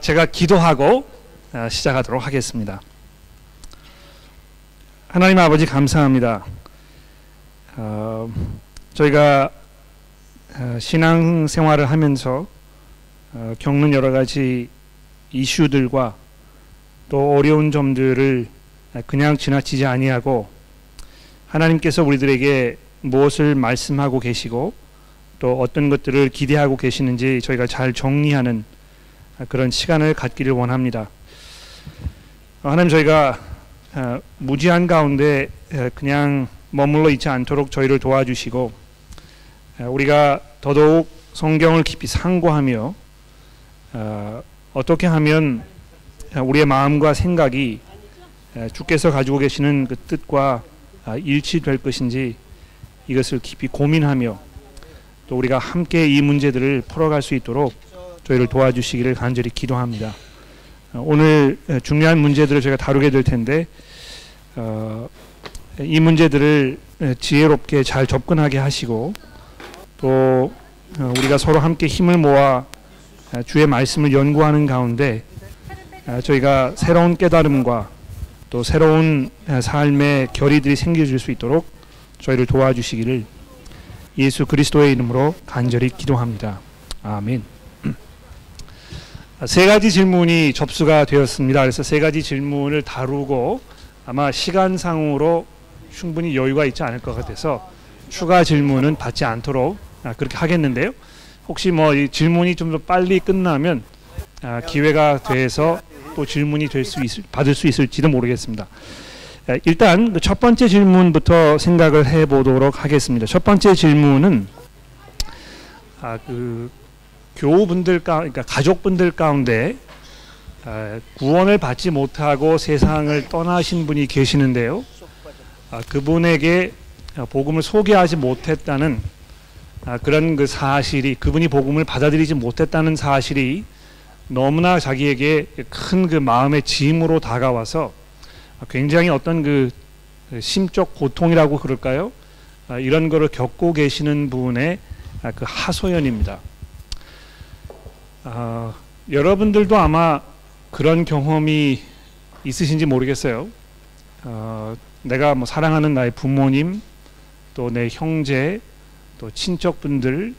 제가 기도하고 어, 시작하도록 하겠습니다. 하나님 아버지 감사합니다. 어, 저희가 어, 신앙 생활을 하면서 어, 겪는 여러 가지 이슈들과 또 어려운 점들을 그냥 지나치지 아니하고 하나님께서 우리들에게 무엇을 말씀하고 계시고 또 어떤 것들을 기대하고 계시는지 저희가 잘 정리하는 그런 시간을 갖기를 원합니다. 하나님 저희가 어, 무지한 가운데 어, 그냥 머물러 있지 않도록 저희를 도와주시고 어, 우리가 더더욱 성경을 깊이 상고하며 어떻게 하면 우리의 마음과 생각이 주께서 가지고 계시는 그 뜻과 아, 일치될 것인지 이것을 깊이 고민하며 또 우리가 함께 이 문제들을 풀어갈 수 있도록 저희를 도와주시기를 간절히 기도합니다. 어, 오늘 중요한 문제들을 제가 다루게 될 텐데 어, 이 문제들을 지혜롭게 잘 접근하게 하시고 또 어, 우리가 서로 함께 힘을 모아 주의 말씀을 연구하는 가운데 저희가 새로운 깨달음과 또 새로운 삶의 결의들이 생겨질 수 있도록 저희를 도와주시기를 예수 그리스도의 이름으로 간절히 기도합니다. 아멘. 세 가지 질문이 접수가 되었습니다. 그래서 세 가지 질문을 다루고 아마 시간상으로 충분히 여유가 있지 않을 것 같아서 추가 질문은 받지 않도록 아, 그렇게 하겠는데요. 혹시 뭐 질문이 좀 더 빨리 끝나면 아, 기회가 돼서 또 질문이 될 수 있을 받을 수 있을지도 모르겠습니다. 아, 일단 그첫 번째 질문부터 생각을 해보도록 하겠습니다. 첫 번째 질문은 아, 그 교우분들 가 그러니까 가족분들 가운데 아, 구원을 받지 못하고 세상을 떠나신 분이 계시는데요. 아, 그분에게 복음을 소개하지 못했다는 아, 그런 그 사실이 그분이 복음을 받아들이지 못했다는 사실이 너무나 자기에게 큰 그 마음의 짐으로 다가와서 굉장히 어떤 그 심적 고통이라고 그럴까요? 이런 거를 겪고 계시는 분의 그 하소연입니다. 아, 여러분들도 아마 그런 경험이 있으신지 모르겠어요. 어, 내가 뭐 사랑하는 나의 부모님, 또 내 형제, 또 친척분들,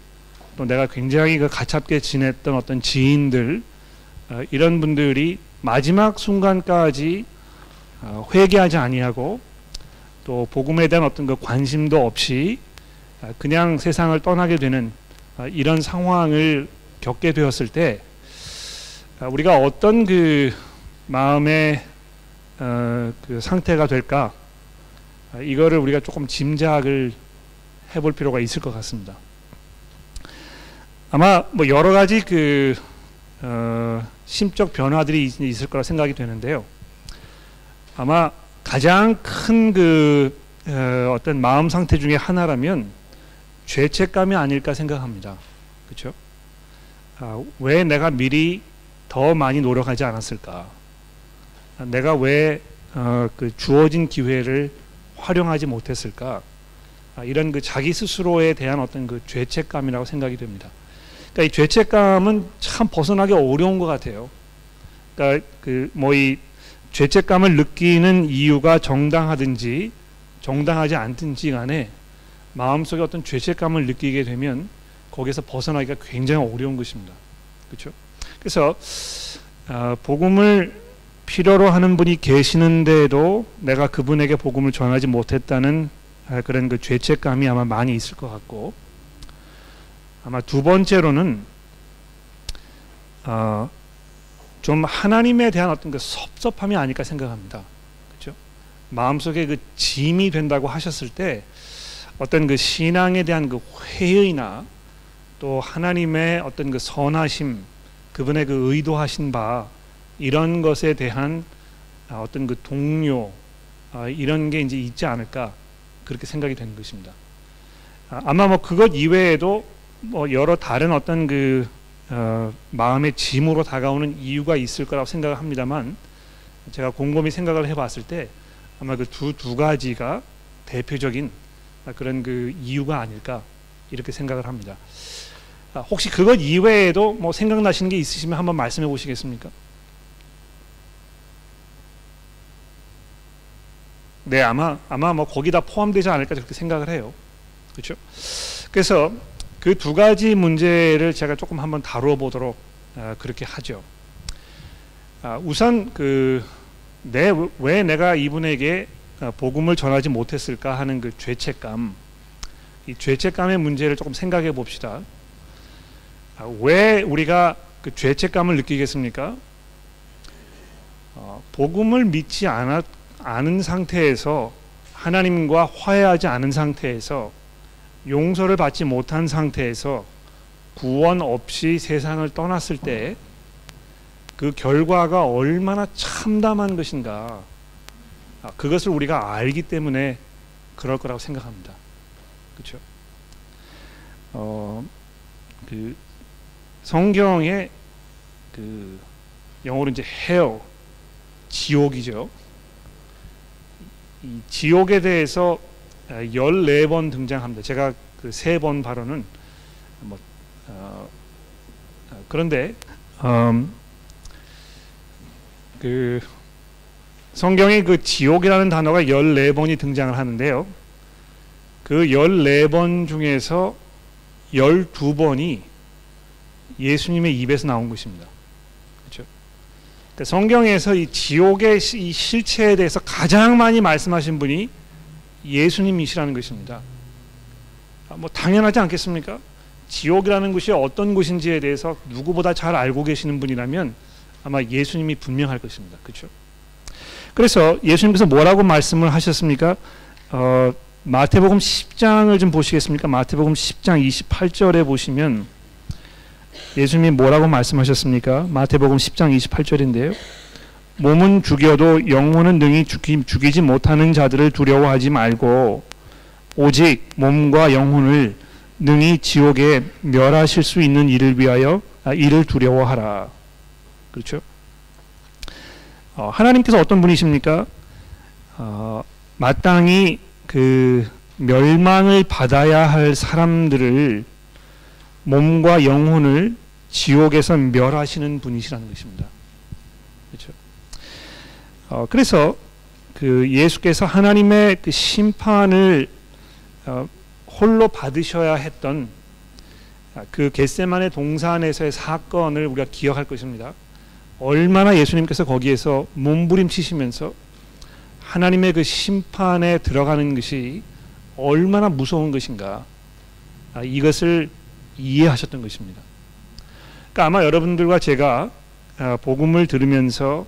또 내가 굉장히 그 가깝게 지냈던 어떤 지인들, 어, 이런 분들이 마지막 순간까지 어, 회개하지 아니하고 또 복음에 대한 어떤 그 관심도 없이 어, 그냥 세상을 떠나게 되는 어, 이런 상황을 겪게 되었을 때 아, 우리가 어떤 그 마음의 어, 그 상태가 될까 아, 이거를 우리가 조금 짐작을 해볼 필요가 있을 것 같습니다. 아마 뭐 여러 가지 그 어, 심적 변화들이 있을 거라 생각이 되는데요. 아마 가장 큰그 어, 어떤 마음 상태 중에 하나라면 죄책감이 아닐까 생각합니다. 그렇죠? 아, 왜 내가 미리 더 많이 노력하지 않았을까? 아, 내가 왜 어, 그 주어진 기회를 활용하지 못했을까? 아, 이런 그 자기 스스로에 대한 어떤 그 죄책감이라고 생각이 됩니다. 그러니까 이 죄책감은 참 벗어나기 어려운 것 같아요. 그러니까 그 뭐 이 죄책감을 느끼는 이유가 정당하든지 정당하지 않든지 간에 마음속에 어떤 죄책감을 느끼게 되면 거기서 벗어나기가 굉장히 어려운 것입니다. 그렇죠? 그래서 어, 복음을 필요로 하는 분이 계시는데도 내가 그분에게 복음을 전하지 못했다는 아, 그런 그 죄책감이 아마 많이 있을 것 같고 아마 두 번째로는 어, 좀 하나님에 대한 어떤 그 섭섭함이 아닐까 생각합니다. 그렇죠? 마음속에 그 짐이 된다고 하셨을 때 어떤 그 신앙에 대한 그 회의나 또 하나님의 어떤 그 선하심, 그분의 그 의도하신 바 이런 것에 대한 어떤 그 동료 아, 이런 게 이제 있지 않을까 그렇게 생각이 되는 것입니다. 아, 아마 뭐 그것 이외에도 뭐 여러 다른 어떤 그 어, 마음의 짐으로 다가오는 이유가 있을 거라고 생각을 합니다만 제가 곰곰이 생각을 해봤을 때 아마 그 두 두 가지가 대표적인 그런 그 이유가 아닐까 이렇게 생각을 합니다. 아, 혹시 그것 이외에도 뭐 생각나시는 게 있으시면 한번 말씀해 보시겠습니까? 네, 아마 아마 뭐 거기다 포함되지 않을까 그렇게 생각을 해요. 그렇죠? 그래서 그 두 가지 문제를 제가 조금 한번 다루어 보도록 아, 그렇게 하죠. 아, 우선 그 내 왜 내가 이분에게 아, 복음을 전하지 못했을까 하는 그 죄책감, 이 죄책감의 문제를 조금 생각해 봅시다. 아, 왜 우리가 그 죄책감을 느끼겠습니까? 어, 복음을 믿지 않았, 않은 상태에서 하나님과 화해하지 않은 상태에서 용서를 받지 못한 상태에서 구원 없이 세상을 떠났을 때 그 결과가 얼마나 참담한 것인가 아, 그것을 우리가 알기 때문에 그럴 거라고 생각합니다. 그렇죠? 어, 그 성경에 그 영어로 이제 hell 지옥이죠. 이 지옥에 대해서 14번 등장합니다. 제가 그 세 번 발언은 뭐 어, 어, 그런데 음, 그 성경에 그 지옥이라는 단어가 14번이 등장을 하는데요. 그 14번 중에서 12번이 예수님의 입에서 나온 것입니다. 그렇죠? 그러니까 성경에서 이 지옥의 이 실체에 대해서 가장 많이 말씀하신 분이 예수님이시라는 것입니다. 아, 뭐 당연하지 않겠습니까? 지옥이라는 곳이 어떤 곳인지에 대해서 누구보다 잘 알고 계시는 분이라면 아마 예수님이 분명할 것입니다. 그렇죠? 그래서 예수님께서 뭐라고 말씀을 하셨습니까? 어, 마태복음 10장을 좀 보시겠습니까? 마태복음 10장 28절에 보시면 예수님이 뭐라고 말씀하셨습니까? 마태복음 10장 28절인데요. 몸은 죽여도 영혼은 능히 죽이, 죽이지 못하는 자들을 두려워하지 말고 오직 몸과 영혼을 능히 지옥에 멸하실 수 있는 일을 위하여 아, 이를 두려워하라. 그렇죠? 어, 하나님께서 어떤 분이십니까? 어, 마땅히 그 멸망을 받아야 할 사람들을 몸과 영혼을 지옥에서 멸하시는 분이시라는 것입니다. 그렇죠? 어, 그래서 그 예수께서 하나님의 그 심판을 어, 홀로 받으셔야 했던 그 겟세만의 동산에서의 사건을 우리가 기억할 것입니다. 얼마나 예수님께서 거기에서 몸부림치시면서 하나님의 그 심판에 들어가는 것이 얼마나 무서운 것인가 아, 이것을 이해하셨던 것입니다. 그러니까 아마 여러분들과 제가 아, 복음을 들으면서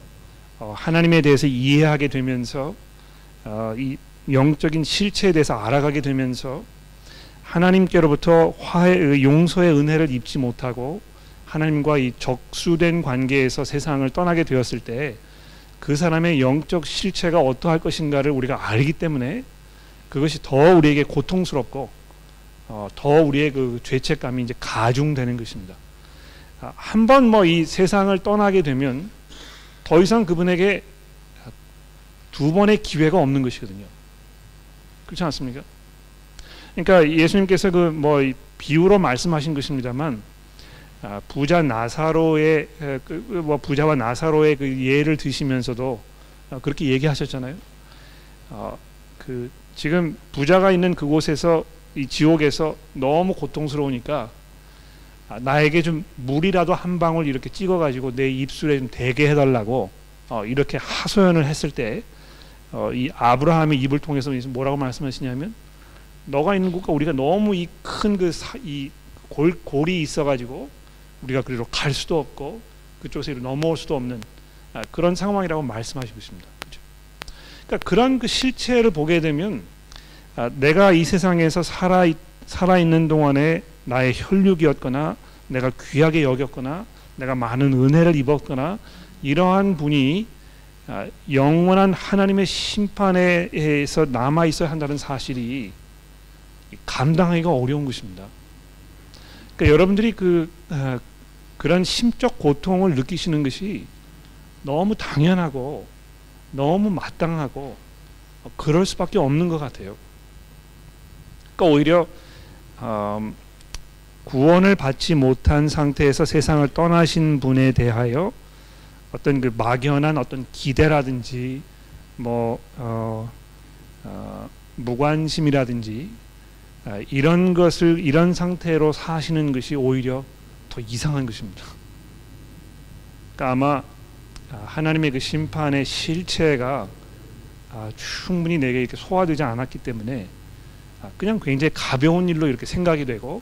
어, 하나님에 대해서 이해하게 되면서 어, 이 영적인 실체에 대해서 알아가게 되면서 하나님께로부터 화해, 용서의 은혜를 입지 못하고 하나님과 이 적수된 관계에서 세상을 떠나게 되었을 때 그 사람의 영적 실체가 어떠할 것인가를 우리가 알기 때문에 그것이 더 우리에게 고통스럽고 어, 더 우리의 그 죄책감이 이제 가중되는 것입니다. 아, 한번 뭐 이 세상을 떠나게 되면 더 이상 그분에게 두 번의 기회가 없는 것이거든요. 그렇지 않습니까? 그러니까 예수님께서 그 뭐 비유로 말씀하신 것입니다만 아, 부자 나사로의 그, 그, 뭐 부자와 나사로의 그 예를 드시면서도 아, 그렇게 얘기하셨잖아요. 어, 그 지금 부자가 있는 그곳에서 이 지옥에서 너무 고통스러우니까 아, 나에게 좀 물이라도 한 방울 이렇게 찍어가지고 내 입술에 좀 대게 해달라고 어, 이렇게 하소연을 했을 때이 어, 아브라함의 입을 통해서 뭐라고 말씀하시냐면 너가 있는 곳과 우리가 너무 이 큰 그 이 골이 있어가지고 우리가 그리로 갈 수도 없고 그쪽에서 넘어올 수도 없는 아, 그런 상황이라고 말씀하시고 있습니다. 그렇죠? 그러니까 그런 그 실체를 보게 되면 아, 내가 이 세상에서 살아 살아 있는 동안에 나의 혈육이었거나 내가 귀하게 여겼거나 내가 많은 은혜를 입었거나 이러한 분이 아, 영원한 하나님의 심판에서 남아 있어야 한다는 사실이 감당하기가 어려운 것입니다. 그러니까 여러분들이 그 아, 그런 심적 고통을 느끼시는 것이 너무 당연하고 너무 마땅하고 그럴 수밖에 없는 것 같아요. 그러니까 오히려 음, 구원을 받지 못한 상태에서 세상을 떠나신 분에 대하여 어떤 그 막연한 어떤 기대라든지 뭐 어, 어, 무관심이라든지 아, 이런 것을 이런 상태로 사시는 것이 오히려 더 이상한 것입니다. 그러니까 아마 아, 하나님의 그 심판의 실체가 아, 충분히 내게 이렇게 소화되지 않았기 때문에 그냥 굉장히 가벼운 일로 이렇게 생각이 되고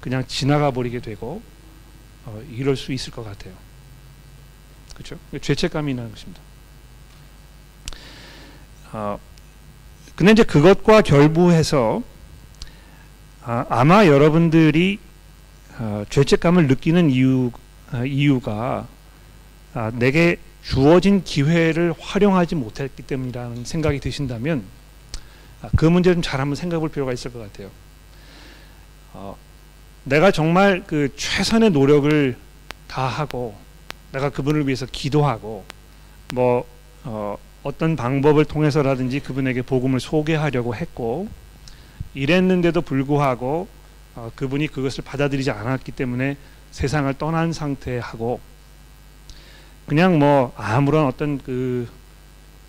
그냥 지나가 버리게 되고 어, 이럴 수 있을 것 같아요. 그렇죠? 죄책감이 나는 것입니다. 어, 근데 이제 그것과 결부해서 아, 마 여러분들이 어, 죄책감을 느끼는 이유 어, 이유가 아, 내게 주어진 기회를 활용하지 못했기 때문이라는 생각이 드신다면 아, 그 문제 좀 잘 한번 생각해 볼 필요가 있을 것 같아요. 어, 내가 정말 그 최선의 노력을 다하고 내가 그분을 위해서 기도하고 뭐 어, 어떤 방법을 통해서라든지 그분에게 복음을 소개하려고 했고 이랬는데도 불구하고 어, 그분이 그것을 받아들이지 않았기 때문에 세상을 떠난 상태하고 그냥 뭐 아무런 어떤 그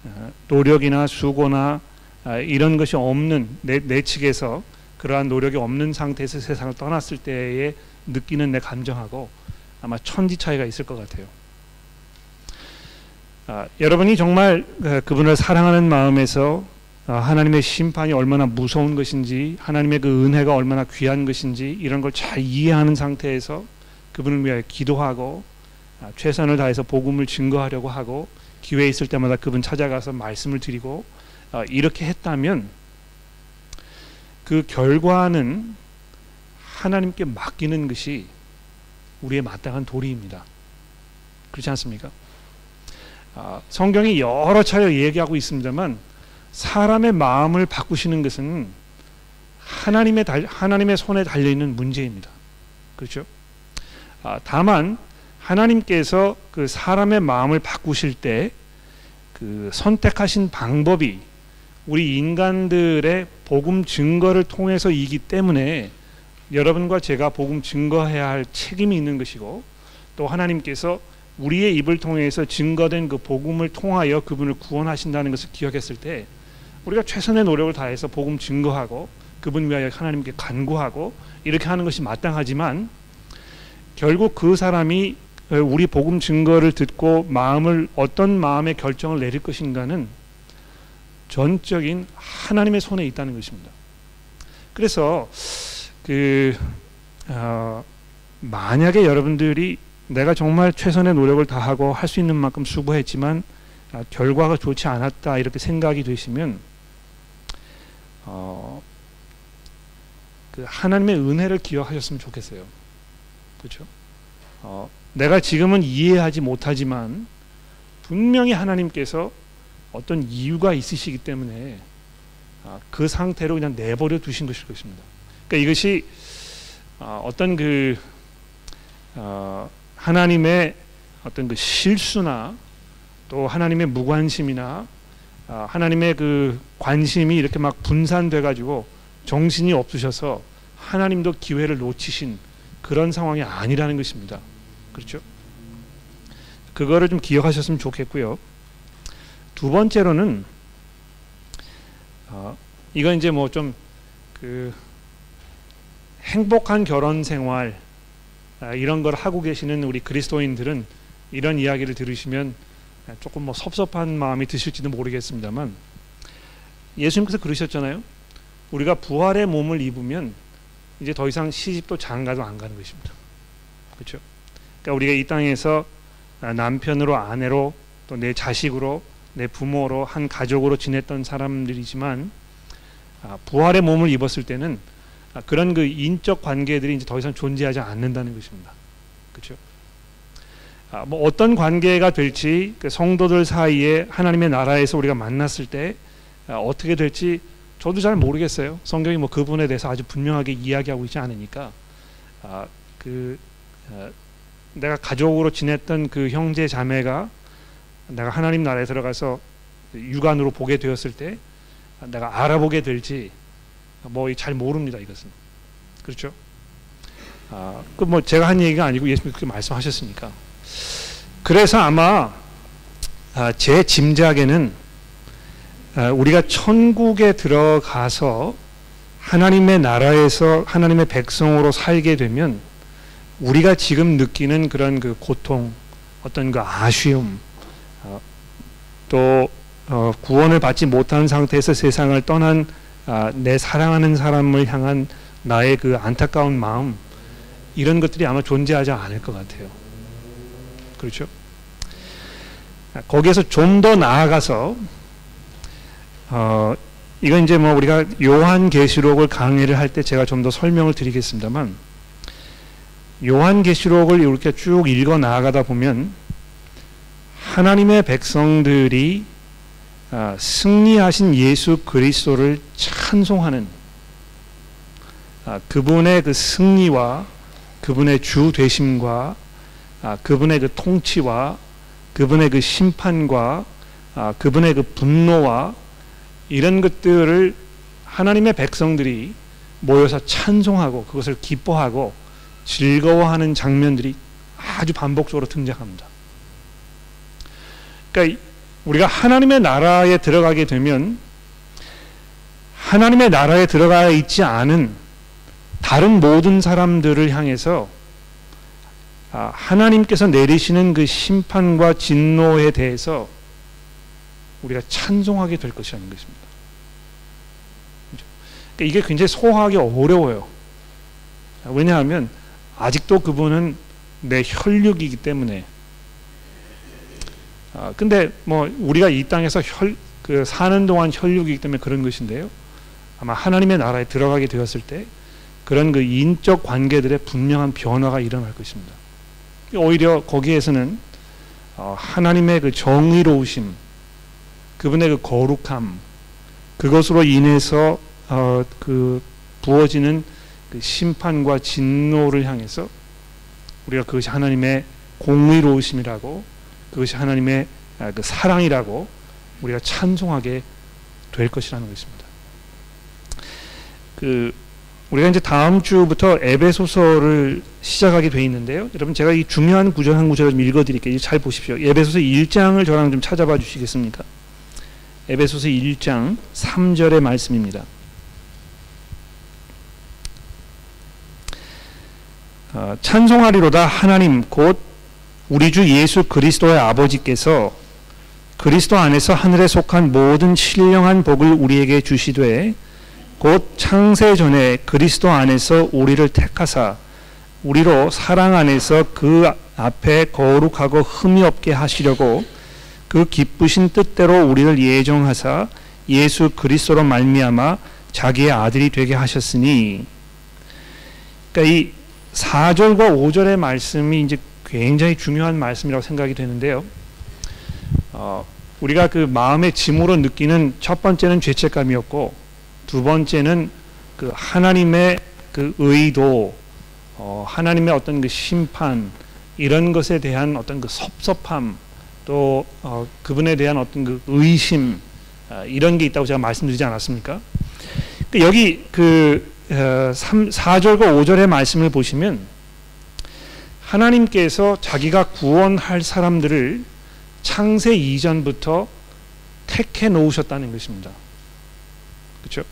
어, 노력이나 수고나 아, 이런 것이 없는 내, 내 측에서 그러한 노력이 없는 상태에서 세상을 떠났을 때에 느끼는 내 감정하고 아마 천지 차이가 있을 것 같아요. 아, 여러분이 정말 그, 그분을 사랑하는 마음에서 아, 하나님의 심판이 얼마나 무서운 것인지 하나님의 그 은혜가 얼마나 귀한 것인지 이런 걸 잘 이해하는 상태에서 그분을 위하여 기도하고 아, 최선을 다해서 복음을 증거하려고 하고 기회 있을 때마다 그분 찾아가서 말씀을 드리고 아, 이렇게 했다면 그 결과는 하나님께 맡기는 것이 우리의 마땅한 도리입니다. 그렇지 않습니까? 아, 성경이 여러 차례 얘기하고 있습니다만 사람의 마음을 바꾸시는 것은 하나님의 달, 하나님의 손에 달려 있는 문제입니다. 그렇죠? 아, 다만 하나님께서 그 사람의 마음을 바꾸실 때 그 선택하신 방법이 우리 인간들의 복음 증거를 통해서이기 때문에 여러분과 제가 복음 증거해야 할 책임이 있는 것이고 또 하나님께서 우리의 입을 통해서 증거된 그 복음을 통하여 그분을 구원하신다는 것을 기억했을 때 우리가 최선의 노력을 다해서 복음 증거하고 그분 위하여 하나님께 간구하고 이렇게 하는 것이 마땅하지만 결국 그 사람이 우리 복음 증거를 듣고 마음을 어떤 마음의 결정을 내릴 것인가는 전적인 하나님의 손에 있다는 것입니다. 그래서 그 어, 만약에 여러분들이 내가 정말 최선의 노력을 다하고 할 수 있는 만큼 수고했지만 아, 결과가 좋지 않았다 이렇게 생각이 되시면 어, 그 하나님의 은혜를 기억하셨으면 좋겠어요. 그렇죠? 어, 내가 지금은 이해하지 못하지만 분명히 하나님께서 어떤 이유가 있으시기 때문에 아, 그 상태로 그냥 내버려 두신 것일 것입니다. 그러니까 이것이 아, 어떤 그 어, 하나님의 어떤 그 실수나 또 하나님의 무관심이나 아, 하나님의 그 관심이 이렇게 막 분산돼 가지고 정신이 없으셔서 하나님도 기회를 놓치신 그런 상황이 아니라는 것입니다. 그렇죠? 그거를 좀 기억하셨으면 좋겠고요. 두 번째로는 어, 이건 이제 뭐 좀 그 행복한 결혼 생활 아, 이런 걸 하고 계시는 우리 그리스도인들은 이런 이야기를 들으시면 조금 뭐 섭섭한 마음이 드실지도 모르겠습니다만 예수님께서 그러셨잖아요. 우리가 부활의 몸을 입으면 이제 더 이상 시집도 장가도 안 가는 것입니다. 그렇죠? 그러니까 우리가 이 땅에서 남편으로 아내로 또 내 자식으로 내 부모로 한 가족으로 지냈던 사람들이지만 아, 부활의 몸을 입었을 때는 아, 그런 그 인적 관계들이 이제 더 이상 존재하지 않는다는 것입니다. 그렇죠? 아, 뭐 어떤 관계가 될지 그 성도들 사이에 하나님의 나라에서 우리가 만났을 때 아, 어떻게 될지 저도 잘 모르겠어요. 성경이 뭐 그분에 대해서 아주 분명하게 이야기하고 있지 않으니까 아, 그 아, 내가 가족으로 지냈던 그 형제 자매가 내가 하나님 나라에 들어가서 육안으로 보게 되었을 때 내가 알아보게 될지 뭐 잘 모릅니다 이것은 그렇죠. 아, 그 뭐 제가 한 얘기가 아니고 예수님 그렇게 말씀하셨으니까. 그래서 아마 아, 제 짐작에는 아, 우리가 천국에 들어가서 하나님의 나라에서 하나님의 백성으로 살게 되면 우리가 지금 느끼는 그런 그 고통, 어떤 그 아쉬움, 어, 또 어, 구원을 받지 못한 상태에서 세상을 떠난 아, 내 사랑하는 사람을 향한 나의 그 안타까운 마음 이런 것들이 아마 존재하지 않을 것 같아요. 그렇죠? 거기에서 좀 더 나아가서 어, 이건 이제 뭐 우리가 요한계시록을 강의를 할 때 제가 좀 더 설명을 드리겠습니다만 요한계시록을 이렇게 쭉 읽어 나가다 보면 하나님의 백성들이 아, 승리하신 예수 그리스도를 찬송하는 아, 그분의 그 승리와 그분의 주 되심과 아, 그분의 그 통치와 그분의 그 심판과 그분의 그 분노와 이런 것들을 하나님의 백성들이 모여서 찬송하고 그것을 기뻐하고 즐거워하는 장면들이 아주 반복적으로 등장합니다. 그러니까 우리가 하나님의 나라에 들어가게 되면 하나님의 나라에 들어가 있지 않은 다른 모든 사람들을 향해서 아, 하나님께서 내리시는 그 심판과 진노에 대해서 우리가 찬송하게 될 것이라는 것입니다. 그러니까 이게 굉장히 소화하기 어려워요. 왜냐하면 아직도 그분은 내 혈육이기 때문에. 아, 근데 뭐 우리가 이 땅에서 혈, 그 사는 동안 혈육이기 때문에 그런 것인데요. 아마 하나님의 나라에 들어가게 되었을 때 그런 그 인적 관계들의 분명한 변화가 일어날 것입니다. 오히려 거기에서는 어, 하나님의 그 정의로우심, 그분의 그 거룩함, 그것으로 인해서 어, 그 부어지는 그 심판과 진노를 향해서 우리가 그것이 하나님의 공의로우심이라고 그것이 하나님의 아, 그 사랑이라고 우리가 찬송하게 될 것이라는 것입니다. 그 우리가 이제 다음 주부터 에베소서를 시작하게 돼 있는데요. 여러분 제가 이 중요한 구절 한 구절을 좀 읽어드릴게요. 잘 보십시오. 에베소서 1장을 저랑 좀 찾아봐 주시겠습니까? 에베소서 1장 3절의 말씀입니다. 어, 찬송하리로다 하나님 곧 우리 주 예수 그리스도의 아버지께서 그리스도 안에서 하늘에 속한 모든 신령한 복을 우리에게 주시되 곧 창세 전에 그리스도 안에서 우리를 택하사 우리로 사랑 안에서 그 앞에 거룩하고 흠이 없게 하시려고 그 기쁘신 뜻대로 우리를 예정하사 예수 그리스도로 말미암아 자기의 아들이 되게 하셨으니. 그러니까 이 4절과 5절의 말씀이 이제 굉장히 중요한 말씀이라고 생각이 되는데요. 어, 우리가 그 마음의 짐으로 느끼는 첫 번째는 죄책감이었고 두 번째는 그 하나님의 그 의도, 어, 하나님의 어떤 그 심판 이런 것에 대한 어떤 그 섭섭함 또 어, 그분에 대한 어떤 그 의심 어, 이런 게 있다고 제가 말씀드리지 않았습니까? 여기 그 3, 4절과 5절의 말씀을 보시면 하나님께서 자기가 구원할 사람들을 창세 이전부터 택해 놓으셨다는 것입니다. 그렇죠?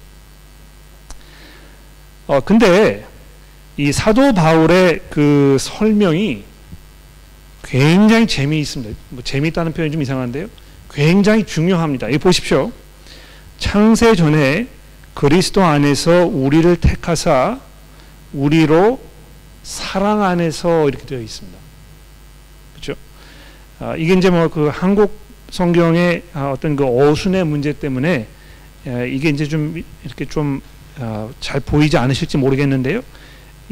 어 근데 이 사도 바울의 그 설명이 굉장히 재미있습니다. 뭐 재미있다는 표현이 좀 이상한데요. 굉장히 중요합니다. 이 보십시오. 창세 전에 그리스도 안에서 우리를 택하사 우리로 사랑 안에서 이렇게 되어 있습니다. 그렇죠? 아, 이게 이제 뭐 그 한국 성경의 아, 어떤 그 어순의 문제 때문에 아, 이게 이제 좀 이렇게 좀잘 아, 보이지 않으실지 모르겠는데요.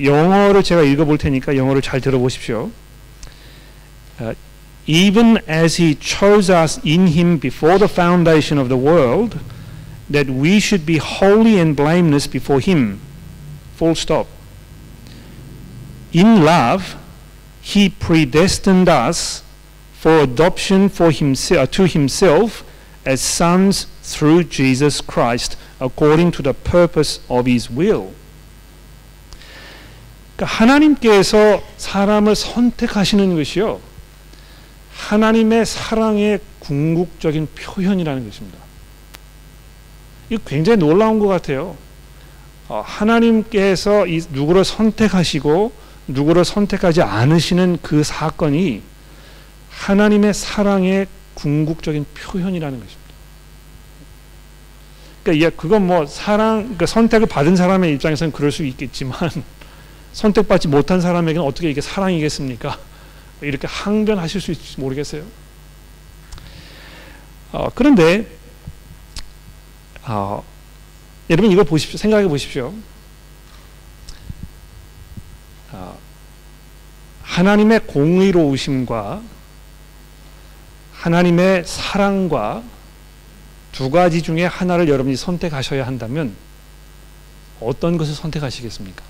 영어를 제가 읽어볼 테니까 영어를 잘 들어보십시오. Uh, even as he chose us in him before the foundation of the world, that we should be holy and blameless before Him. Full stop. In love, He predestined us for adoption for himself, to Himself as sons through Jesus Christ, according to the purpose of His will. 그러니까 하나님께서 사람을 선택하시는 것이요. 하나님의 사랑의 궁극적인 표현이라는 것입니다. 이거 굉장히 놀라운 것 같아요. 어, 하나님께서 이 누구를 선택하시고 누구를 선택하지 않으시는 그 사건이 하나님의 사랑의 궁극적인 표현이라는 것입니다. 그러니까 그건 뭐 사랑, 그러니까 선택을 받은 사람의 입장에서는 그럴 수 있겠지만 선택받지 못한 사람에게는 어떻게 이게 사랑이겠습니까? 이렇게 항변하실 수 있을지 모르겠어요. 어, 그런데 어, 여러분 이걸 보십시오. 생각해 보십시오. 하나님의 공의로우심과 하나님의 사랑과 두 가지 중에 하나를 여러분이 선택하셔야 한다면 어떤 것을 선택하시겠습니까?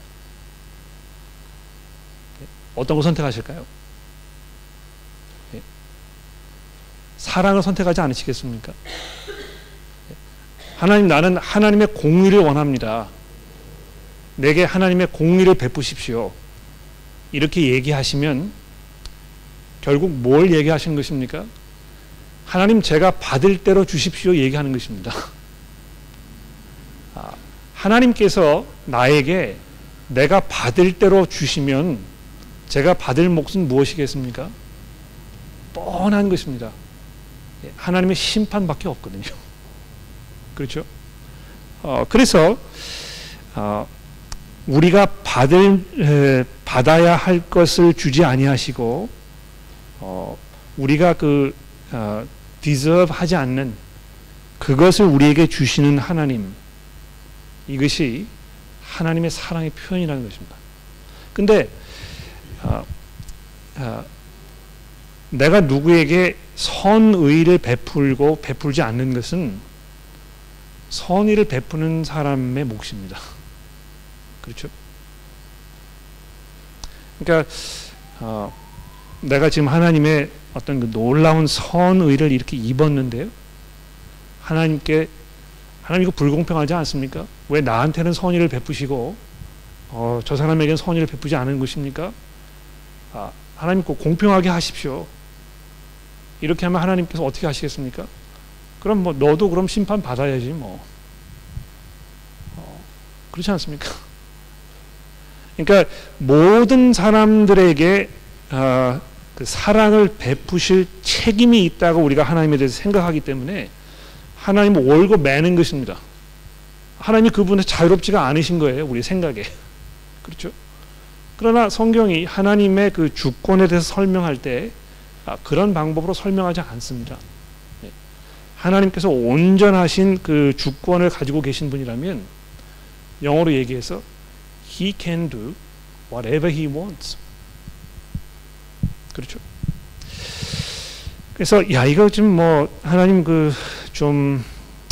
어떤 걸 선택하실까요? 사랑을 선택하지 않으시겠습니까? 하나님 나는 하나님의 공의를 원합니다. 내게 하나님의 공의를 베푸십시오. 이렇게 얘기하시면 결국 뭘 얘기하시는 것입니까? 하나님 제가 받을 대로 주십시오 얘기하는 것입니다. 아, 하나님께서 나에게 내가 받을 대로 주시면 제가 받을 몫은 무엇이겠습니까? 뻔한 것입니다. 예, 하나님의 심판밖에 없거든요. 그렇죠? 어, 그래서 어, 우리가 받을 에, 받아야 할 것을 주지 아니하시고 어, 우리가 그 어, deserve 하지 않는 그것을 우리에게 주시는 하나님 이것이 하나님의 사랑의 표현이라는 것입니다. 근데 어, 어, 내가 누구에게 선의를 베풀고 베풀지 않는 것은 선의를 베푸는 사람의 몫입니다. 그렇죠? 그러니까 어, 내가 지금 하나님의 어떤 그 놀라운 선의를 이렇게 입었는데요. 하나님께 하나님 이거 불공평하지 않습니까? 왜 나한테는 선의를 베푸시고 어, 저 사람에게는 선의를 베푸지 않은 것입니까? 아, 하나님 꼭 공평하게 하십시오. 이렇게 하면 하나님께서 어떻게 하시겠습니까? 그럼 뭐 너도 그럼 심판 받아야지 뭐. 어, 그렇지 않습니까? 그러니까 모든 사람들에게 어, 그 사랑을 베푸실 책임이 있다고 우리가 하나님에 대해서 생각하기 때문에 하나님을 월고 매는 것입니다. 하나님이 그분에 자유롭지가 않으신 거예요. 우리 생각에. 그렇죠? 그러나 성경이 하나님의 그 주권에 대해서 설명할 때 아, 그런 방법으로 설명하지 않습니다. 네. 하나님께서 온전하신 그 주권을 가지고 계신 분이라면 영어로 얘기해서 He can do whatever he wants. 그렇죠. 그래서 야 이거 좀뭐 하나님 그 좀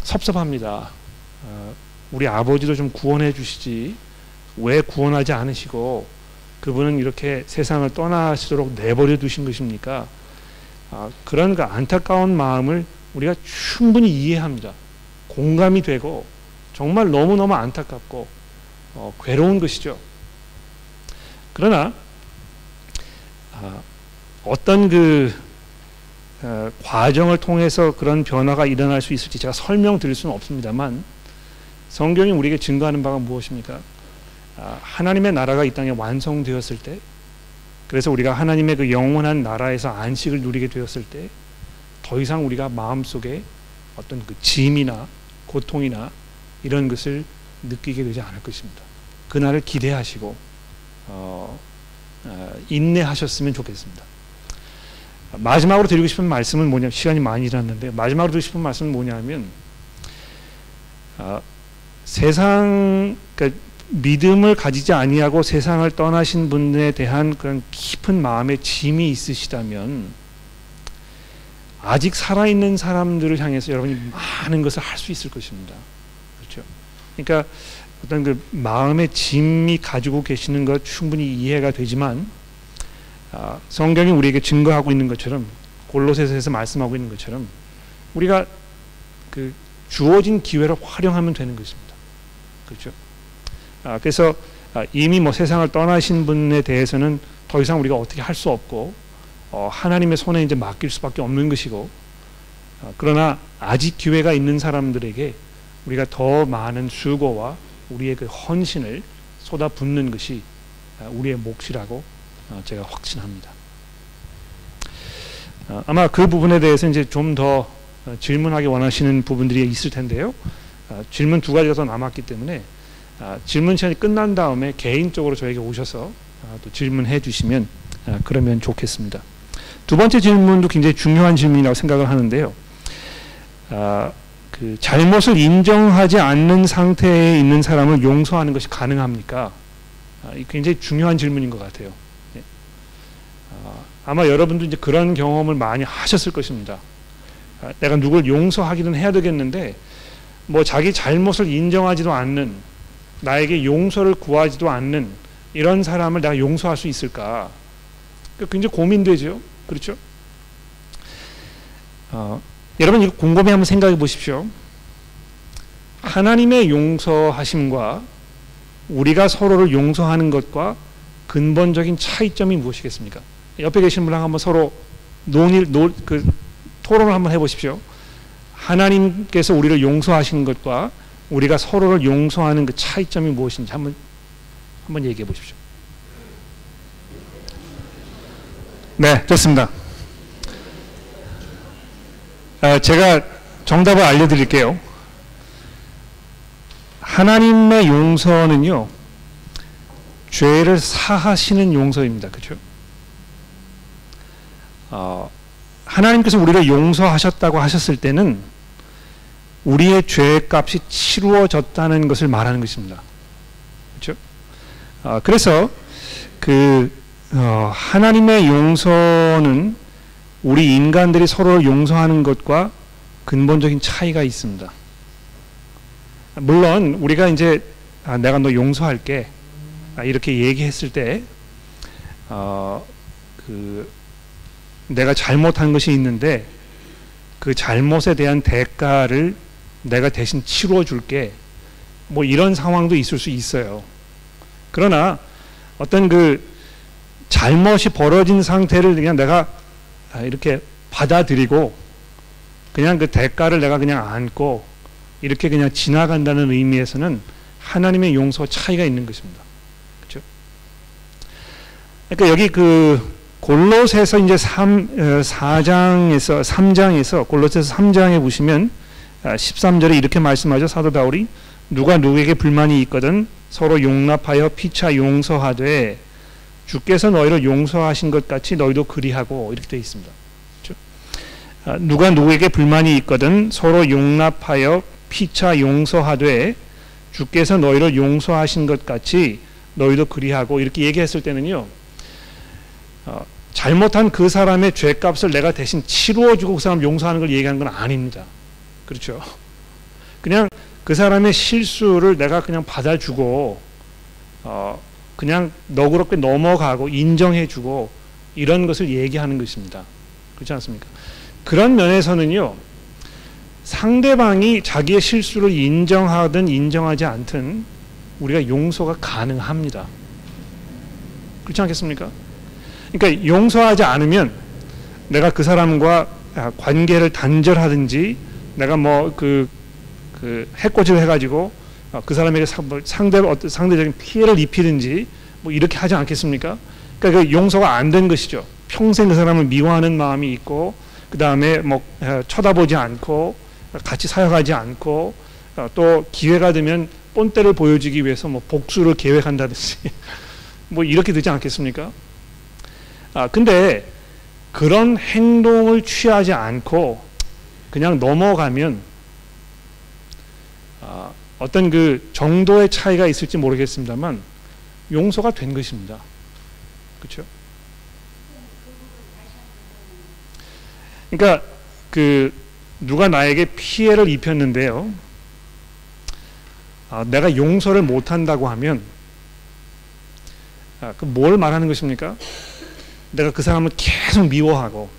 섭섭합니다. 어, 우리 아버지도 좀 구원해 주시지 왜 구원하지 않으시고 그분은 이렇게 세상을 떠나시도록 내버려 두신 것입니까? 아, 그런 그 안타까운 마음을 우리가 충분히 이해합니다. 공감이 되고 정말 너무너무 안타깝고 어, 괴로운 것이죠. 그러나 아, 어떤 그 어, 과정을 통해서 그런 변화가 일어날 수 있을지 제가 설명드릴 수는 없습니다만 성경이 우리에게 증거하는 바가 무엇입니까? 아, 하나님의 나라가 이 땅에 완성되었을 때 그래서 우리가 하나님의 그 영원한 나라에서 안식을 누리게 되었을 때 더 이상 우리가 마음속에 어떤 그 짐이나 고통이나 이런 것을 느끼게 되지 않을 것입니다. 그날을 기대하시고 어, 어, 인내하셨으면 좋겠습니다. 마지막으로 드리고 싶은 말씀은 뭐냐 시간이 많이 지났는데 마지막으로 드리고 싶은 말씀은 뭐냐면 어, 세상 그러니까 믿음을 가지지 아니하고 세상을 떠나신 분에 대한 그런 깊은 마음의 짐이 있으시다면 아직 살아있는 사람들을 향해서 여러분이 많은 것을 할 수 있을 것입니다. 그러니까 어떤 그 마음의 짐이 가지고 계시는 것 충분히 이해가 되지만 아, 성경이 우리에게 증거하고 있는 것처럼 골로새서에서 말씀하고 있는 것처럼 우리가 그 주어진 기회를 활용하면 되는 것입니다. 그렇죠? 아, 그래서 아, 이미 뭐 세상을 떠나신 분에 대해서는 더 이상 우리가 어떻게 할 수 없고 어, 하나님의 손에 이제 맡길 수밖에 없는 것이고 어, 그러나 아직 기회가 있는 사람들에게 우리가 더 많은 수고와 우리의 그 헌신을 쏟아붓는 것이 아, 우리의 몫이라고 어, 제가 확신합니다. 어, 아마 그 부분에 대해서 이제 좀 더 질문하기 원하시는 부분들이 있을 텐데요. 질문 두 가지가 더 남았기 때문에 질문 시간이 끝난 다음에 개인적으로 저에게 오셔서 또 질문해 주시면 그러면 좋겠습니다. 두 번째 질문도 굉장히 중요한 질문이라고 생각을 하는데요. 그 잘못을 인정하지 않는 상태에 있는 사람을 용서하는 것이 가능합니까? 아, 굉장히 중요한 질문인 것 같아요. 예. 아, 마 여러분도 이제 그런 경험을 많이 하셨을 것입니다. 아, 내가 누굴 용서하기는 해야 되겠는데 뭐 자기 잘못을 인정하지도 않는 나에게 용서를 구하지도 않는 이런 사람을 내가 용서할 수 있을까? 굉장히 고민되죠. 그렇죠? 어, 여러분 이거 곰곰이 한번 생각해 보십시오. 하나님의 용서하심과 우리가 서로를 용서하는 것과 근본적인 차이점이 무엇이겠습니까? 옆에 계신 분랑 한번 서로 논의, 논, 그 토론을 한번 해보십시오. 하나님께서 우리를 용서하시는 것과 우리가 서로를 용서하는 그 차이점이 무엇인지 한번 한번 얘기해 보십시오. 네, 좋습니다. 아, 제가 정답을 알려드릴게요. 하나님의 용서는요, 죄를 사하시는 용서입니다. 그렇죠? 어, 하나님께서 우리를 용서하셨다고 하셨을 때는 우리의 죄값이 치루어졌다는 것을 말하는 것입니다. 그렇죠? 어, 그래서 그 어, 하나님의 용서는 우리 인간들이 서로를 용서하는 것과 근본적인 차이가 있습니다. 물론 우리가 이제 아, 내가 너 용서할게 아, 이렇게 얘기했을 때 어, 그 내가 잘못한 것이 있는데 그 잘못에 대한 대가를 내가 대신 치루어 줄게 뭐 이런 상황도 있을 수 있어요. 그러나 어떤 그 잘못이 벌어진 상태를 그냥 내가 아, 이렇게 받아들이고 그냥 그 대가를 내가 그냥 안고 이렇게 그냥 지나간다는 의미에서는 하나님의 용서 차이가 있는 것입니다. 그렇죠? 그러니까 여기 그 골로새서 이제 3 4장에서 3장에서 골로새서 3장에 보시면 13절에 아, 이렇게 말씀하죠. 사도 바울이 누가 누구에게 불만이 있거든 서로 용납하여 피차 용서하되 주께서 너희를 용서하신 것 같이 너희도 그리하고 이렇게 되어 있습니다. 그렇죠? 아, 누가 누구에게 불만이 있거든 서로 용납하여 피차 용서하되 주께서 너희를 용서하신 것 같이 너희도 그리하고 이렇게 얘기했을 때는요. 어, 잘못한 그 사람의 죄값을 내가 대신 치루어주고 그 사람 용서하는 걸 얘기하는 건 아닙니다. 그렇죠? 그냥 그 사람의 실수를 내가 그냥 받아주고 어, 그냥 너그럽게 넘어가고 인정해주고 이런 것을 얘기하는 것입니다. 그렇지 않습니까? 그런 면에서는요, 상대방이 자기의 실수를 인정하든 인정하지 않든 우리가 용서가 가능합니다. 그렇지 않겠습니까? 그러니까 용서하지 않으면 내가 그 사람과 관계를 단절하든지 내가 뭐그 그 해코지를 해가지고 어, 그 사람에게 뭐 상대 어떤 상대적인 피해를 입히든지 뭐 이렇게 하지 않겠습니까? 그러니까 그 용서가 안 된 것이죠. 평생 그 사람을 미워하는 마음이 있고 그 다음에 뭐 쳐다보지 않고 같이 사역하지 않고 어, 또 기회가 되면 본때를 보여주기 위해서 뭐 복수를 계획한다든지 뭐 이렇게 되지 않겠습니까? 아 근데 그런 행동을 취하지 않고 그냥 넘어가면 아, 어떤 그 정도의 차이가 있을지 모르겠습니다만 용서가 된 것입니다. 그렇죠? 그러니까 그 누가 나에게 피해를 입혔는데요. 아, 내가 용서를 못 한다고 하면 아, 그뭘 말하는 것입니까? 내가 그 사람을 계속 미워하고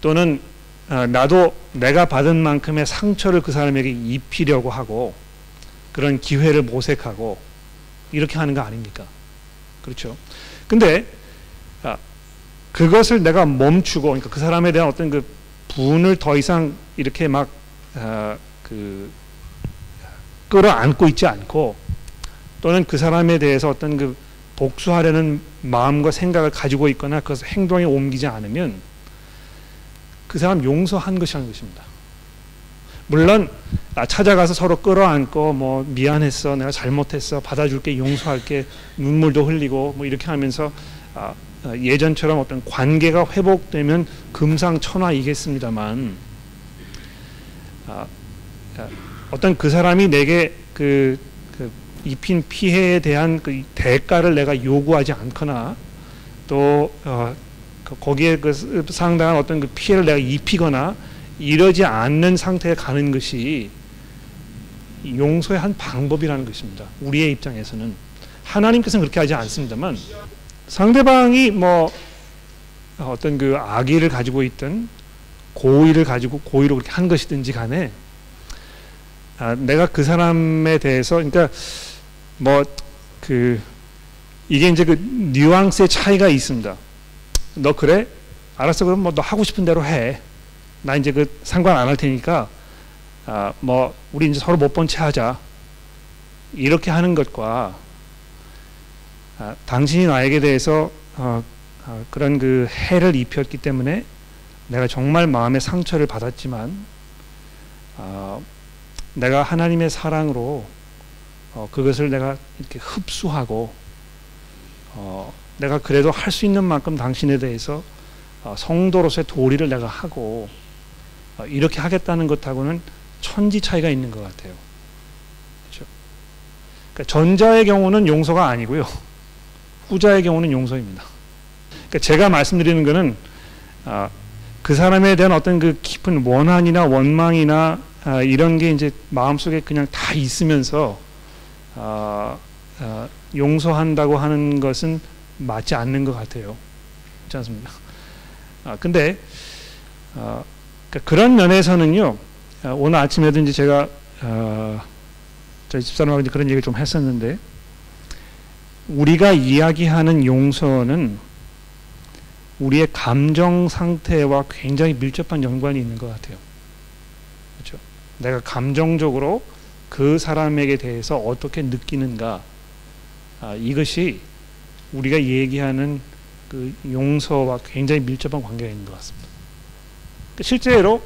또는 아, 나도 내가 받은 만큼의 상처를 그 사람에게 입히려고 하고 그런 기회를 모색하고 이렇게 하는 거 아닙니까? 그렇죠. 근데 아, 그것을 내가 멈추고 그러니까 그 사람에 대한 어떤 그 분을 더 이상 이렇게 막그 아, 끌어안고 있지 않고 또는 그 사람에 대해서 어떤 그 복수하려는 마음과 생각을 가지고 있거나 그것을 행동에 옮기지 않으면 그 사람 용서한 것이 아닌 것입니다. 물론 찾아가서 서로 끌어안고 뭐 미안했어 내가 잘못했어 받아줄게 용서할게 눈물도 흘리고 뭐 이렇게 하면서 아, 예전처럼 어떤 관계가 회복되면 금상천하이겠습니다만 아, 어떤 그 사람이 내게 그, 그 입힌 피해에 대한 그 대가를 내가 요구하지 않거나 또 어, 그 거기에 그 상당한 어떤 그 피해를 내가 입히거나 이러지 않는 상태에 가는 것이 용서의 한 방법이라는 것입니다. 우리의 입장에서는 하나님께서는 그렇게 하지 않습니다만 상대방이 뭐 어떤 그 악의를 가지고 있든 고의를 가지고 고의로 그렇게 한 것이든지 간에 아, 내가 그 사람에 대해서 그러니까 뭐 그 이게 이제 그 뉘앙스의 차이가 있습니다. 너 그래? 알았어 그럼 뭐 너 하고 싶은 대로 해. 나 이제 그 상관 안 할 테니까 아, 뭐 우리 이제 서로 못 본 채 하자. 이렇게 하는 것과 아, 당신이 나에게 대해서 어, 어, 그런 그 해를 입혔기 때문에 내가 정말 마음의 상처를 받았지만 어, 내가 하나님의 사랑으로 어, 그것을 내가 이렇게 흡수하고 어, 내가 그래도 할 수 있는 만큼 당신에 대해서 어, 성도로서의 도리를 내가 하고 어, 이렇게 하겠다는 것하고는 천지 차이가 있는 것 같아요. 그렇죠? 그러니까 전자의 경우는 용서가 아니고요. 후자의 경우는 용서입니다. 그러니까 제가 말씀드리는 것은 아, 그 사람에 대한 어떤 그 깊은 원한이나 원망이나 아, 이런 게 이제 마음속에 그냥 다 있으면서 용서한다고 하는 것은 맞지 않는 것 같아요. 그렇지 않습니까? 아, 근데 아, 그러니까 그런 면에서는요. 아, 오늘 아침에도 이제 제가 아, 저희 집사람하고 이제 그런 얘기를 좀 했었는데 우리가 이야기하는 용서는 우리의 감정 상태와 굉장히 밀접한 연관이 있는 것 같아요. 내가 감정적으로 그 사람에게 대해서 어떻게 느끼는가 아, 이것이 우리가 얘기하는 그 용서와 굉장히 밀접한 관계가 있는 것 같습니다. 그러니까 실제로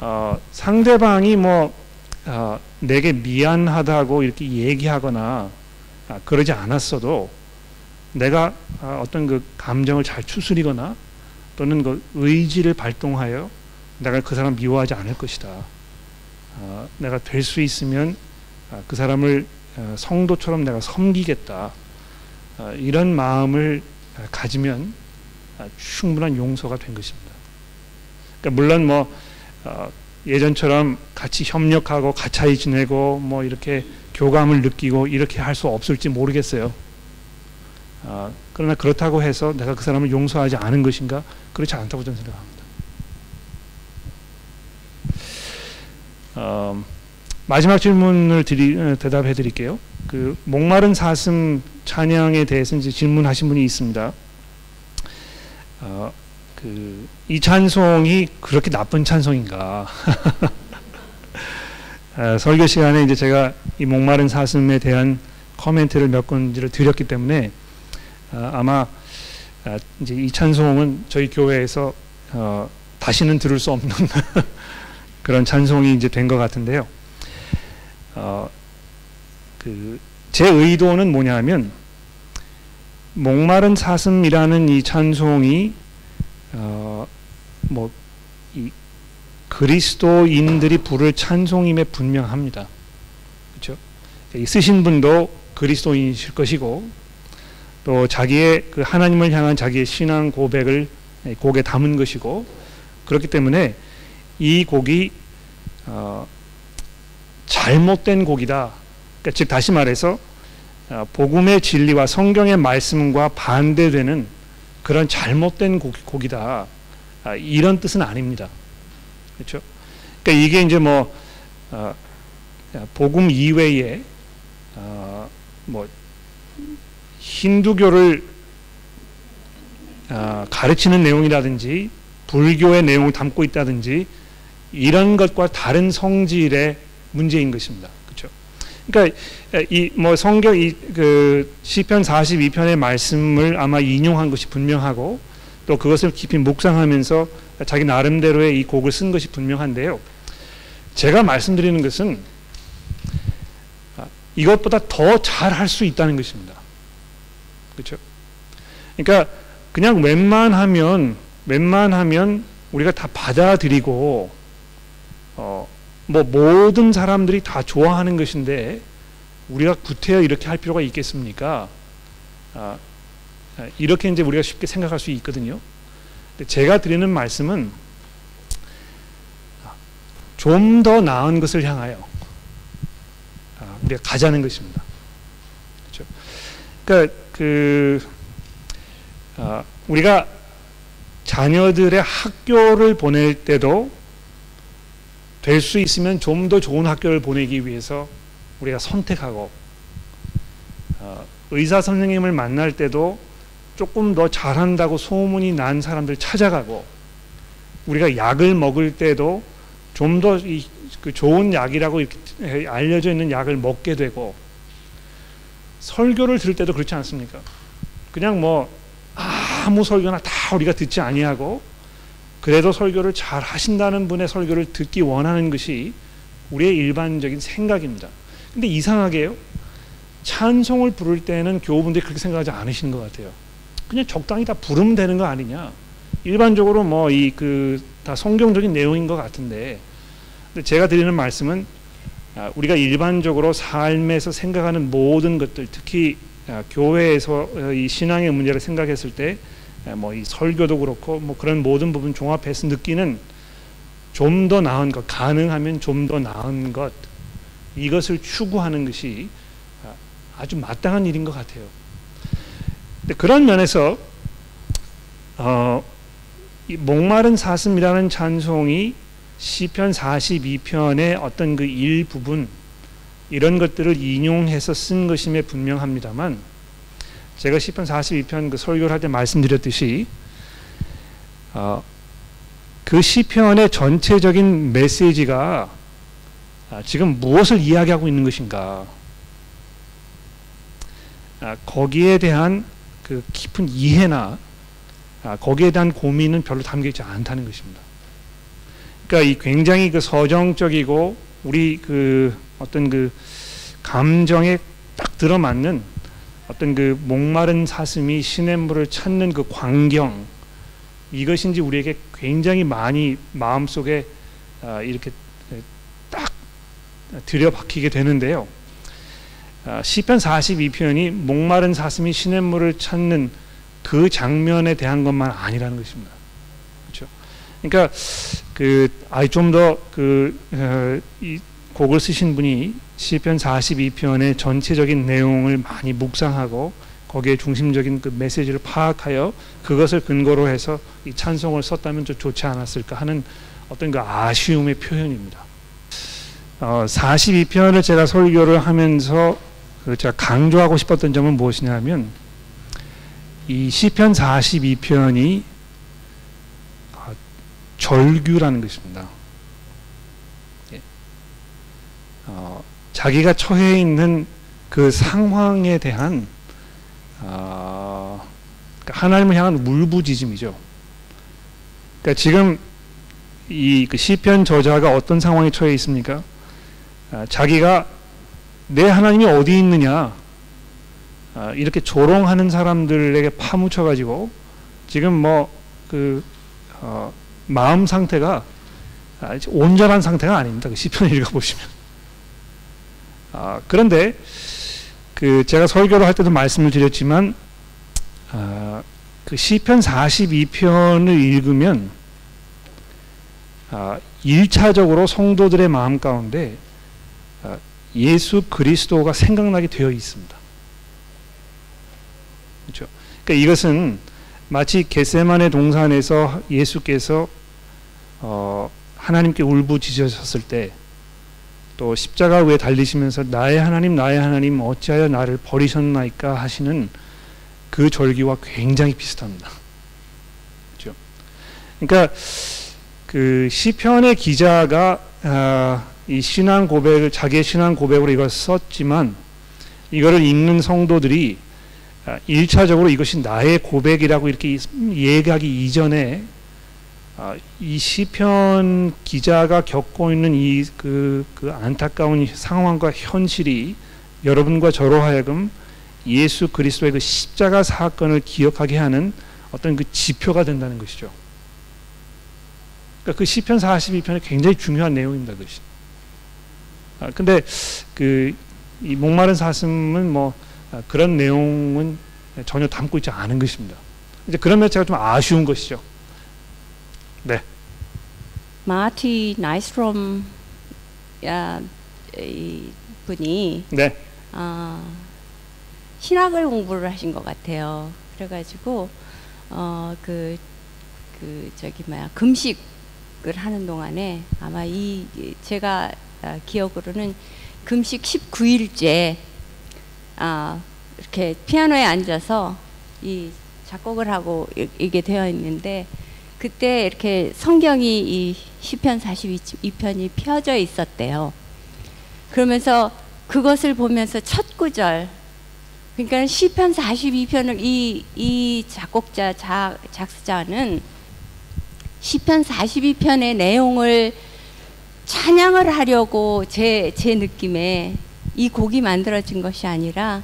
어, 상대방이 뭐 어, 내게 미안하다고 이렇게 얘기하거나 아, 그러지 않았어도 내가 아, 어떤 그 감정을 잘 추스리거나 또는 그 의지를 발동하여 내가 그 사람 미워하지 않을 것이다. 어, 내가 될 수 있으면 어, 그 사람을 어, 성도처럼 내가 섬기겠다. 어, 이런 마음을 어, 가지면 어, 충분한 용서가 된 것입니다. 그러니까 물론 뭐 예전처럼 같이 협력하고 가차이 지내고 뭐 이렇게 교감을 느끼고 이렇게 할 수 없을지 모르겠어요. 그러나 그렇다고 해서 내가 그 사람을 용서하지 않은 것인가? 그렇지 않다고 저는 생각합니다. 어, 마지막 질문을 드리, 어, 대답해 드릴게요. 그 목마른 사슴 찬양에 대해서 이제 질문하신 분이 있습니다. 어, 그 이 찬송이 그렇게 나쁜 찬송인가? 어, 설교 시간에 이제 제가 이 목마른 사슴에 대한 코멘트를 몇 군지를 드렸기 때문에 어, 아마 어, 이제 이 찬송은 저희 교회에서 어, 다시는 들을 수 없는 그런 찬송이 이제 된 것 같은데요. 어, 그 제 의도는 뭐냐면 목마른 사슴이라는 이 찬송이 어, 뭐 이 그리스도인들이 부를 찬송임에 분명합니다. 그렇죠? 쓰신 분도 그리스도인이실 것이고 또 자기의 그 하나님을 향한 자기의 신앙 고백을 곡에 담은 것이고 그렇기 때문에 이 곡이 어, 잘못된 곡이다. 그러니까 즉 다시 말해서 어, 복음의 진리와 성경의 말씀과 반대되는 그런 잘못된 곡, 이다 아, 이런 뜻은 아닙니다. 그렇죠? 그러니까 이게 이제 뭐 어, 복음 이외에 어, 뭐 힌두교를 어, 가르치는 내용이라든지 불교의 내용을 담고 있다든지 이런 것과 다른 성질의 문제인 것입니다. 그러니까 이 뭐 성경 이 그 시편 42편의 말씀을 아마 인용한 것이 분명하고 또 그것을 깊이 묵상하면서 자기 나름대로의 이 곡을 쓴 것이 분명한데요. 제가 말씀드리는 것은 아, 이것보다 더 잘할 수 있다는 것입니다. 그렇죠? 그러니까 그냥 웬만하면 웬만하면 우리가 다 받아들이고 어, 뭐 모든 사람들이 다 좋아하는 것인데 우리가 구태여 이렇게 할 필요가 있겠습니까? 아, 아 이렇게 이제 우리가 쉽게 생각할 수 있거든요. 제가 드리는 말씀은 좀 더 나은 것을 향하여 아, 우리가 가자는 것입니다. 그렇죠? 그러니까 그 아, 우리가 자녀들의 학교를 보낼 때도 될 수 있으면 좀 더 좋은 학교를 보내기 위해서 우리가 선택하고 어, 의사 선생님을 만날 때도 조금 더 잘한다고 소문이 난 사람들 찾아가고 우리가 약을 먹을 때도 좀 더 그 좋은 약이라고 알려져 있는 약을 먹게 되고 설교를 들을 때도 그렇지 않습니까? 그냥 뭐 아무 설교나 다 우리가 듣지 아니하고 그래도 설교를 잘 하신다는 분의 설교를 듣기 원하는 것이 우리의 일반적인 생각입니다. 근데 이상하게요. 찬송을 부를 때는 교우분들이 그렇게 생각하지 않으시는 것 같아요. 그냥 적당히 다 부르면 되는 거 아니냐. 일반적으로 뭐 이 그 다 성경적인 내용인 것 같은데 제가 드리는 말씀은 아, 우리가 일반적으로 삶에서 생각하는 모든 것들 특히 아, 교회에서 어, 이 신앙의 문제를 생각했을 때 뭐이 아, 설교도 그렇고 뭐 그런 모든 부분 종합해서 느끼는 좀 더 나은 것 가능하면 좀 더 나은 것 이것을 추구하는 것이 아주 마땅한 일인 것 같아요. 그런 면에서 어, 이 목마른 사슴이라는 찬송이 시편 42편의 어떤 그 일부분 이런 것들을 인용해서 쓴 것임에 분명합니다만 제가 시편 42편 그 설교를 할 때 말씀드렸듯이 어, 그 시편의 전체적인 메시지가 아, 지금 무엇을 이야기하고 있는 것인가 아, 거기에 대한 그 깊은 이해나 아, 거기에 대한 고민은 별로 담겨 있지 않다는 것입니다. 그러니까 이 굉장히 그 서정적이고 우리 그 어떤 그 감정에 딱 들어맞는 어떤 그 목마른 사슴이 시냇물을 찾는 그 광경 이것인지 우리에게 굉장히 많이 마음속에 이렇게 딱 들여박히게 되는데요. 시편 42편이 목마른 사슴이 시냇물을 찾는 그 장면에 대한 것만 아니라는 것입니다. 그렇죠? 그러니까 그 아이 좀더그 어, 곡을 쓰신 분이 시편 42편의 전체적인 내용을 많이 묵상하고 거기에 중심적인 그 메시지를 파악하여 그것을 근거로 해서 이 찬송을 썼다면 좀 좋지 않았을까 하는 어떤 그 아쉬움의 표현입니다. 어, 42편을 제가 설교를 하면서 그 제가 강조하고 싶었던 점은 무엇이냐면 이 시편 42편이 아, 절규라는 것입니다. 예. 어, 자기가 처해 있는 그 상황에 대한 어, 하나님을 향한 물부짖음이죠. 그러니까 지금 이그 시편 저자가 어떤 상황에 처해 있습니까? 아, 자기가 내 하나님이 어디 있느냐 아, 이렇게 조롱하는 사람들에게 파묻혀 가지고 지금 뭐그 어, 마음 상태가 아, 온전한 상태가 아닙니다. 그 시편을 읽어 보시면. 아, 그런데 그 제가 설교를 할 때도 말씀을 드렸지만 아, 그 시편 42편을 읽으면 아, 1차적으로 성도들의 마음 가운데 예수 그리스도가 생각나게 되어 있습니다. 그렇죠? 그러니까 이것은 마치 겟세만의 동산에서 예수께서 어, 하나님께 울부짖으셨을 때 또 십자가 위에 달리시면서 나의 하나님 나의 하나님 어찌하여 나를 버리셨나이까 하시는 그 절기와 굉장히 비슷합니다. 그렇죠? 그러니까 그 시편의 기자가 아, 이 신앙 고백을 자기의 신앙 고백으로 이걸 썼지만 이거를 읽는 성도들이 아, 일차적으로 이것이 나의 고백이라고 이렇게 얘기하기 이전에 아, 이 시편 기자가 겪고 있는 이그 그 안타까운 상황과 현실이 여러분과 저로 하여금 예수 그리스도의 그 십자가 사건을 기억하게 하는 어떤 그 지표가 된다는 것이죠. 그러니까 그 시편 42편이 굉장히 중요한 내용입니다. 그것이. 아, 근데 그 이 목마른 사슴은 뭐 아, 그런 내용은 전혀 담고 있지 않은 것입니다. 이제 그러면 제가 좀 아쉬운 것이죠. 네. 마티 나이스트롬 야, 분이 네. 아, 신학을 공부를 하신 것 같아요. 그래가지고 어그그 그 저기 뭐야 금식을 하는 동안에 아마 이 제가 기억으로는 금식 19일째 아 이렇게 피아노에 앉아서 이 작곡을 하고 이게 되어 있는데 그때 이렇게 성경이 이 시편 42편이 펴져 있었대요. 그러면서 그것을 보면서 첫 구절 그러니까 시편 42편을 이, 이 작곡자 작, 작사자는 시편 42편의 내용을 찬양을 하려고 제, 제 느낌에 이 곡이 만들어진 것이 아니라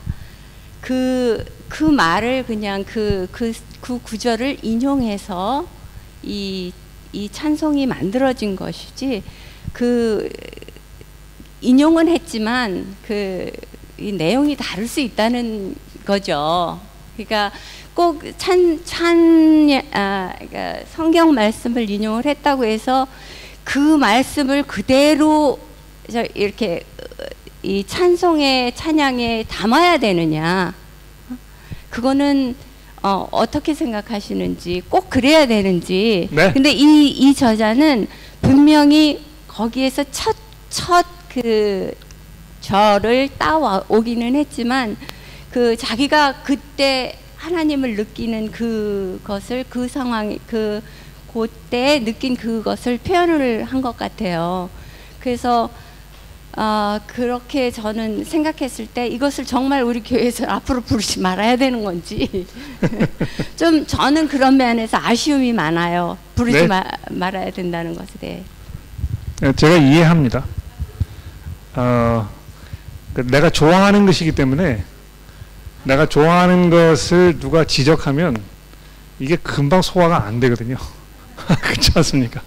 그, 그 말을 그냥 그, 그, 그 구절을 인용해서 이, 이 찬송이 만들어진 것이지 그 인용은 했지만 그 이 내용이 다를 수 있다는 거죠. 그러니까 꼭 찬, 찬, 아, 그러니까 성경 말씀을 인용을 했다고 해서 그 말씀을 그대로 이렇게 이 찬송의 찬양에 담아야 되느냐? 그거는 어, 어떻게 생각하시는지 꼭 그래야 되는지. 네. 근데 이, 이 저자는 분명히 거기에서 첫, 첫 그 절을 따와 오기는 했지만 그 자기가 그때 하나님을 느끼는 그것을 그 상황 그 그때 느낀 그것을 표현을 한 것 같아요. 그래서 어, 그렇게 저는 생각했을 때 이것을 정말 우리 교회에서 앞으로 부르지 말아야 되는 건지 좀 저는 그런 면에서 아쉬움이 많아요. 부르지 네. 마, 말아야 된다는 것에 대해. 네, 제가 이해합니다. 어, 그 내가 좋아하는 것이기 때문에 내가 좋아하는 것을 누가 지적하면 이게 금방 소화가 안 되거든요. 그렇지 않습니까?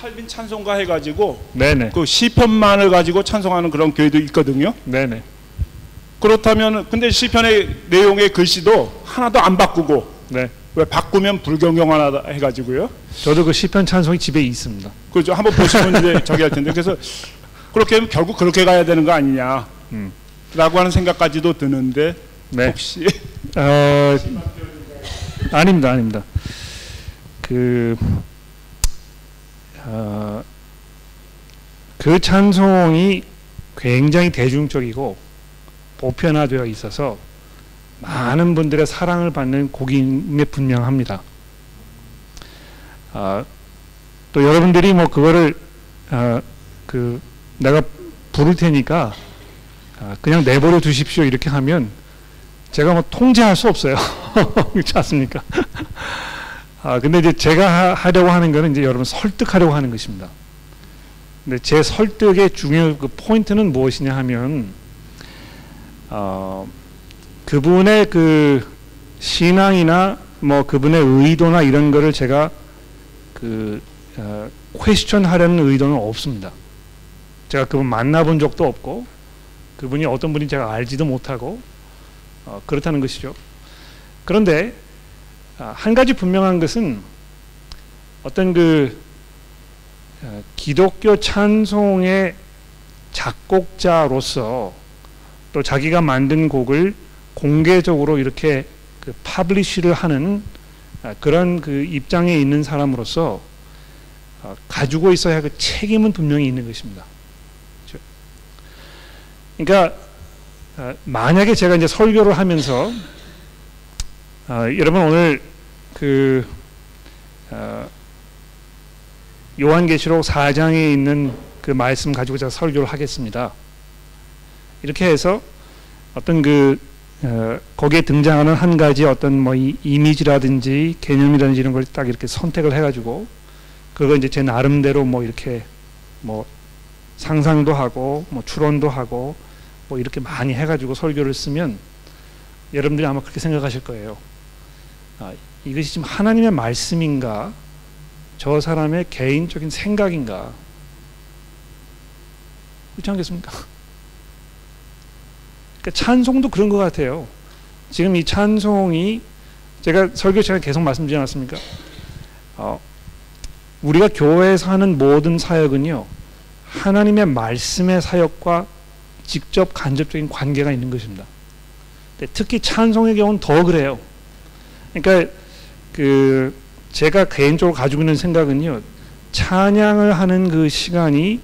칼빈 찬송가 해가지고 네네. 그 시편만을 가지고 찬송하는 그런 교회도 있거든요. 네네. 그렇다면 근데 시편의 내용의 글씨도 하나도 안 바꾸고 네. 왜 바꾸면 불경영하다 해가지고요. 저도 그 시편 찬송이 집에 있습니다. 그죠? 한번 보시면 이제 저기 할 텐데 그래서 그렇게 하면 결국 그렇게 가야 되는 거 아니냐. 음. 라고 하는 생각까지도 드는데 네. 혹시 어, 아닙니다, 아닙니다. 그, 어, 그 찬송이 굉장히 대중적이고 보편화되어 있어서 많은 분들의 사랑을 받는 곡임에 분명합니다. 아, 또 여러분들이 뭐 그거를 아, 그 내가 부를 테니까 아, 그냥 내버려 두십시오 이렇게 하면 제가 뭐 통제할 수 없어요. 그렇지 않습니까? 아, 근데 이제 제가 하, 려고 하는 거는 이제 여러분 설득하려고 하는 것입니다. 근데 제 설득의 중요 그 포인트는 무엇이냐 하면, 어, 그분의 그 신앙이나 뭐 그분의 의도나 이런 거를 제가 그, 어, 퀘스천 하려는 의도는 없습니다. 제가 그분 만나본 적도 없고, 그분이 어떤 분인지 제가 알지도 못하고, 어, 그렇다는 것이죠. 그런데 아, 한 가지 분명한 것은 어떤 그 어, 기독교 찬송의 작곡자로서 또 자기가 만든 곡을 공개적으로 이렇게 그 파블리시를 하는 아, 그런 그 입장에 있는 사람으로서 어, 가지고 있어야 할그 책임은 분명히 있는 것입니다. 그렇죠? 그러니까 어, 만약에 제가 이제 설교를 하면서 어, 여러분 오늘 그 어, 요한계시록 4장에 있는 그 말씀 가지고 제가 설교를 하겠습니다. 이렇게 해서 어떤 그 어, 거기에 등장하는 한 가지 어떤 뭐 이, 이미지라든지 개념이라든지 이런 걸 딱 이렇게 선택을 해가지고 그거 이제 제 나름대로 뭐 이렇게 뭐 상상도 하고 뭐 추론도 하고 뭐 이렇게 많이 해가지고 설교를 쓰면 여러분들이 아마 그렇게 생각하실 거예요. 아, 이것이 지금 하나님의 말씀인가 저 사람의 개인적인 생각인가 그렇지 않겠습니까? 그러니까 찬송도 그런 것 같아요. 지금 이 찬송이 제가 설교 시간에 계속 말씀드리지 않았습니까? 어, 우리가 교회에서 하는 모든 사역은요 하나님의 말씀의 사역과 직접 간접적인 관계가 있는 것입니다. 특히 찬송의 경우는 더 그래요. 그러니까 그 제가 개인적으로 가지고 있는 생각은요 찬양을 하는 그 시간이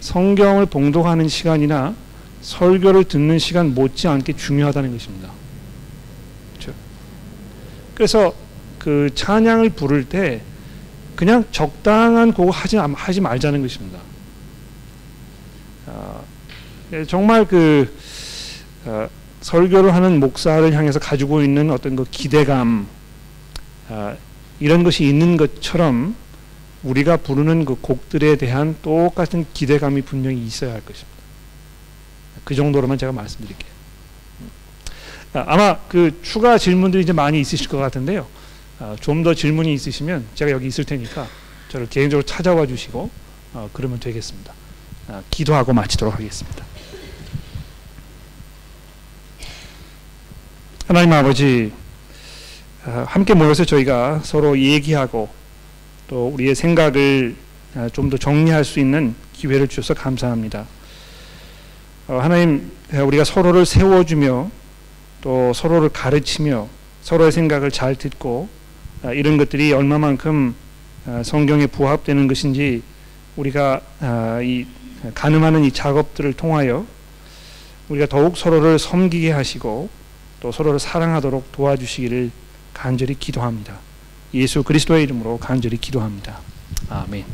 성경을 봉독하는 시간이나 설교를 듣는 시간 못지않게 중요하다는 것입니다. 그렇죠? 그래서 그 찬양을 부를 때 그냥 적당한 곡 하지 하지 말자는 것입니다. 아, 예, 정말 그 어, 설교를 하는 목사를 향해서 가지고 있는 어떤 그 기대감 아, 이런 것이 있는 것처럼 우리가 부르는 그 곡들에 대한 똑같은 기대감이 분명히 있어야 할 것입니다. 그 정도로만 제가 말씀드릴게요. 아, 아마 그 추가 질문들이 이제 많이 있으실 것 같은데요. 아, 좀더 질문이 있으시면 제가 여기 있을 테니까 저를 개인적으로 찾아와 주시고 어, 그러면 되겠습니다. 아, 기도하고 마치도록 하겠습니다. 하나님 아버지 함께 모여서 저희가 서로 얘기하고 또 우리의 생각을 좀 더 정리할 수 있는 기회를 주셔서 감사합니다. 어, 하나님 우리가 서로를 세워주며 또 서로를 가르치며 서로의 생각을 잘 듣고 아, 이런 것들이 얼마만큼 아, 성경에 부합되는 것인지 우리가 아, 이 가늠하는 이 작업들을 통하여 우리가 더욱 서로를 섬기게 하시고 또 서로를 사랑하도록 도와주시기를 간절히 기도합니다. 예수 그리스도의 이름으로 간절히 기도합니다. 아멘.